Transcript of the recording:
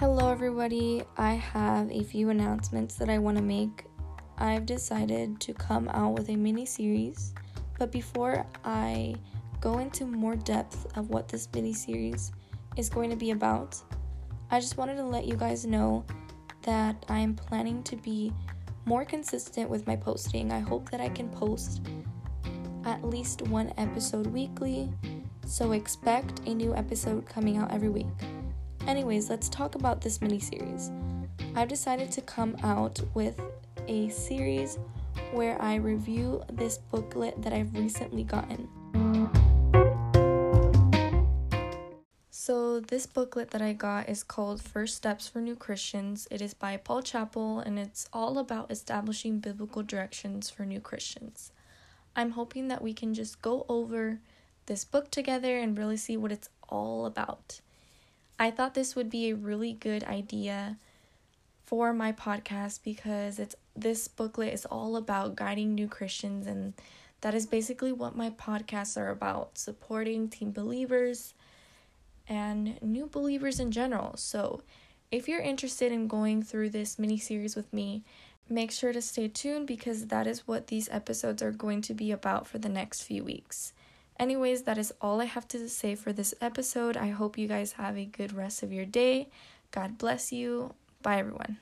Hello, everybody. I have a few announcements that I want to make. I've decided to come out with a mini series, but before I go into more depth of what this mini series is going to be about, I just wanted to let you guys know that I am planning to be more consistent with my posting. I hope that I can post at least one episode weekly, so expect a new episode coming out every week. Anyways, let's talk about this mini series. I've decided to come out with a series where I review this booklet that I've recently gotten. So, this booklet that I got is called First Steps for New Christians. It is by Paul Chappell and it's all about establishing biblical directions for new Christians. I'm hoping that we can just go over this book together and really see what it's all about. I thought this would be a really good idea for my podcast because it's this booklet is all about guiding new Christians and that is basically what my podcasts are about, supporting team believers and new believers in general. So, if you're interested in going through this mini series with me, make sure to stay tuned because that is what these episodes are going to be about for the next few weeks. Anyways, that is all I have to say for this episode. I hope you guys have a good rest of your day. God bless you. Bye, everyone.